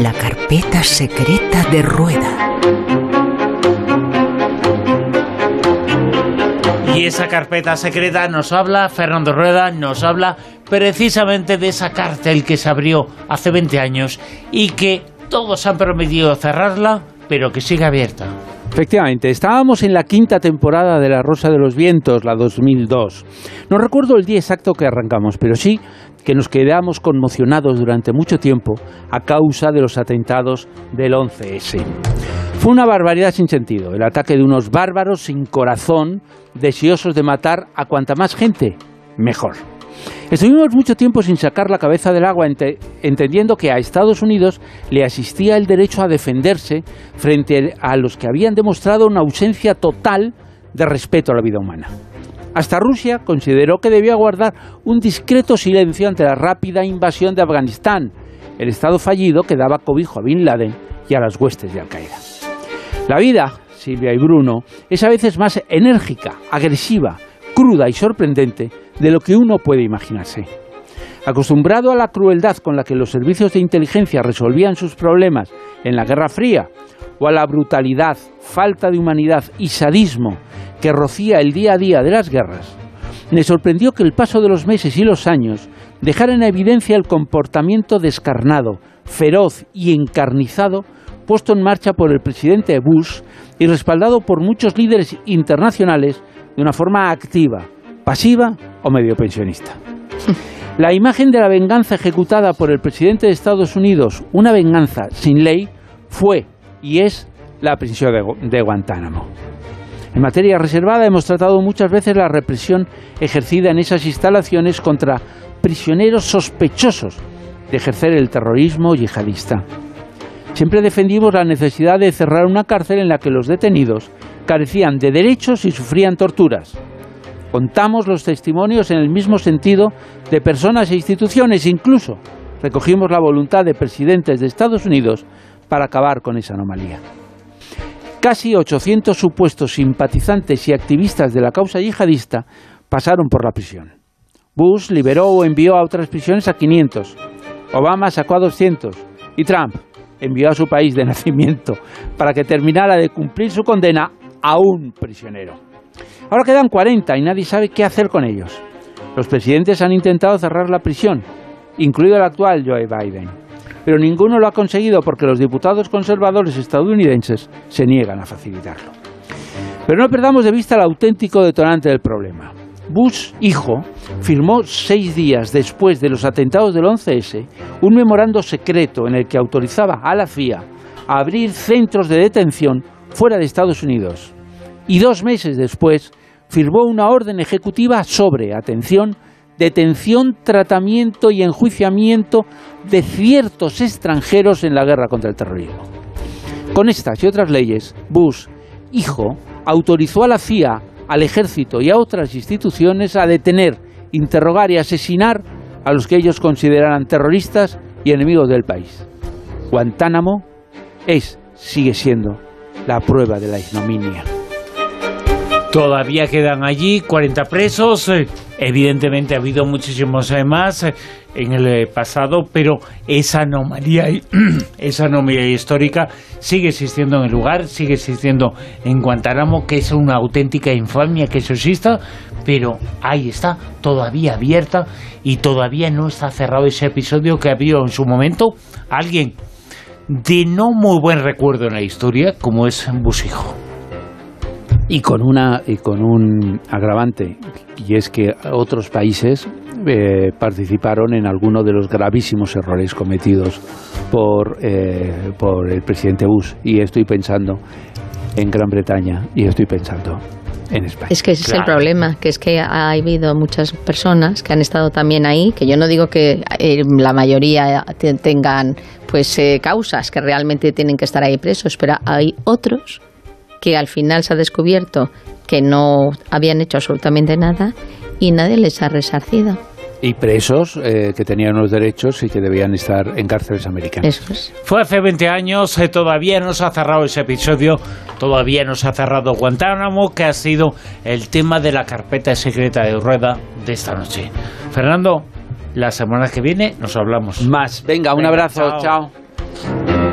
La carpeta secreta de Rueda. Y esa carpeta secreta nos habla, Fernando Rueda nos habla precisamente de esa cárcel que se abrió hace 20 años y que todos han prometido cerrarla, pero que sigue abierta. Efectivamente, estábamos en la quinta temporada de La Rosa de los Vientos, la 2002. No recuerdo el día exacto que arrancamos, pero sí que nos quedamos conmocionados durante mucho tiempo a causa de los atentados del 11S. Fue una barbaridad sin sentido, el ataque de unos bárbaros sin corazón, deseosos de matar a cuanta más gente, mejor. Estuvimos mucho tiempo sin sacar la cabeza del agua, entendiendo que a Estados Unidos le asistía el derecho a defenderse frente a los que habían demostrado una ausencia total de respeto a la vida humana. Hasta Rusia consideró que debía guardar un discreto silencio ante la rápida invasión de Afganistán, el Estado fallido que daba cobijo a Bin Laden y a las huestes de Al-Qaeda. La vida, Silvia y Bruno, es a veces más enérgica, agresiva, cruda y sorprendente de lo que uno puede imaginarse. Acostumbrado a la crueldad con la que los servicios de inteligencia resolvían sus problemas en la Guerra Fría, o a la brutalidad, falta de humanidad y sadismo que rocía el día a día de las guerras, me sorprendió que el paso de los meses y los años dejara en evidencia el comportamiento descarnado, feroz y encarnizado puesto en marcha por el presidente Bush y respaldado por muchos líderes internacionales de una forma activa, pasiva o medio pensionista. La imagen de la venganza ejecutada por el presidente de Estados Unidos, una venganza sin ley, fue y es la prisión de, Guantánamo. En materia reservada hemos tratado muchas veces la represión ejercida en esas instalaciones contra prisioneros sospechosos de ejercer el terrorismo yihadista. Siempre defendimos la necesidad de cerrar una cárcel en la que los detenidos carecían de derechos y sufrían torturas. Contamos los testimonios en el mismo sentido de personas e instituciones, incluso recogimos la voluntad de presidentes de Estados Unidos para acabar con esa anomalía. Casi 800 supuestos simpatizantes y activistas de la causa yihadista pasaron por la prisión. Bush liberó o envió a otras prisiones a 500. Obama sacó a 200. Y Trump envió a su país de nacimiento para que terminara de cumplir su condena a un prisionero. Ahora quedan 40 y nadie sabe qué hacer con ellos. Los presidentes han intentado cerrar la prisión, incluido el actual Joe Biden pero ninguno lo ha conseguido porque los diputados conservadores estadounidenses se niegan a facilitarlo. Pero no perdamos de vista el auténtico detonante del problema. Bush, hijo, firmó seis días después de los atentados del 11S un memorando secreto en el que autorizaba a la CIA a abrir centros de detención fuera de Estados Unidos. Y dos meses después firmó una orden ejecutiva sobre, atención, detención, tratamiento y enjuiciamiento de ciertos extranjeros en la guerra contra el terrorismo. Con estas y otras leyes, Bush, hijo, autorizó a la CIA, al ejército y a otras instituciones a detener, interrogar y asesinar a los que ellos consideraran terroristas y enemigos del país. Guantánamo es, sigue siendo, la prueba de la ignominia. Todavía quedan allí 40 presos. Eh, evidentemente ha habido muchísimos eh, más eh, en el pasado, pero esa anomalía, esa anomalía histórica sigue existiendo en el lugar, sigue existiendo en Guantánamo, que es una auténtica infamia que eso exista, pero ahí está, todavía abierta y todavía no está cerrado ese episodio que había en su momento alguien de no muy buen recuerdo en la historia, como es Busijo. Y con, una, y con un agravante, y es que otros países eh, participaron en alguno de los gravísimos errores cometidos por, eh, por el presidente Bush. Y estoy pensando en Gran Bretaña y estoy pensando en España. Es que ese es el problema, que es que ha habido muchas personas que han estado también ahí, que yo no digo que eh, la mayoría tengan pues causas que realmente tienen que estar ahí presos, pero hay otros que al final se ha descubierto que no habían hecho absolutamente nada y nadie les ha resarcido. Y presos eh, que tenían los derechos y que debían estar en cárceles americanas. Fue hace 20 años, eh, todavía no se ha cerrado ese episodio, todavía no se ha cerrado Guantánamo, que ha sido el tema de la carpeta secreta de rueda de esta noche. Fernando, la semana que viene nos hablamos. Más, venga, un abrazo, chao. Adiós.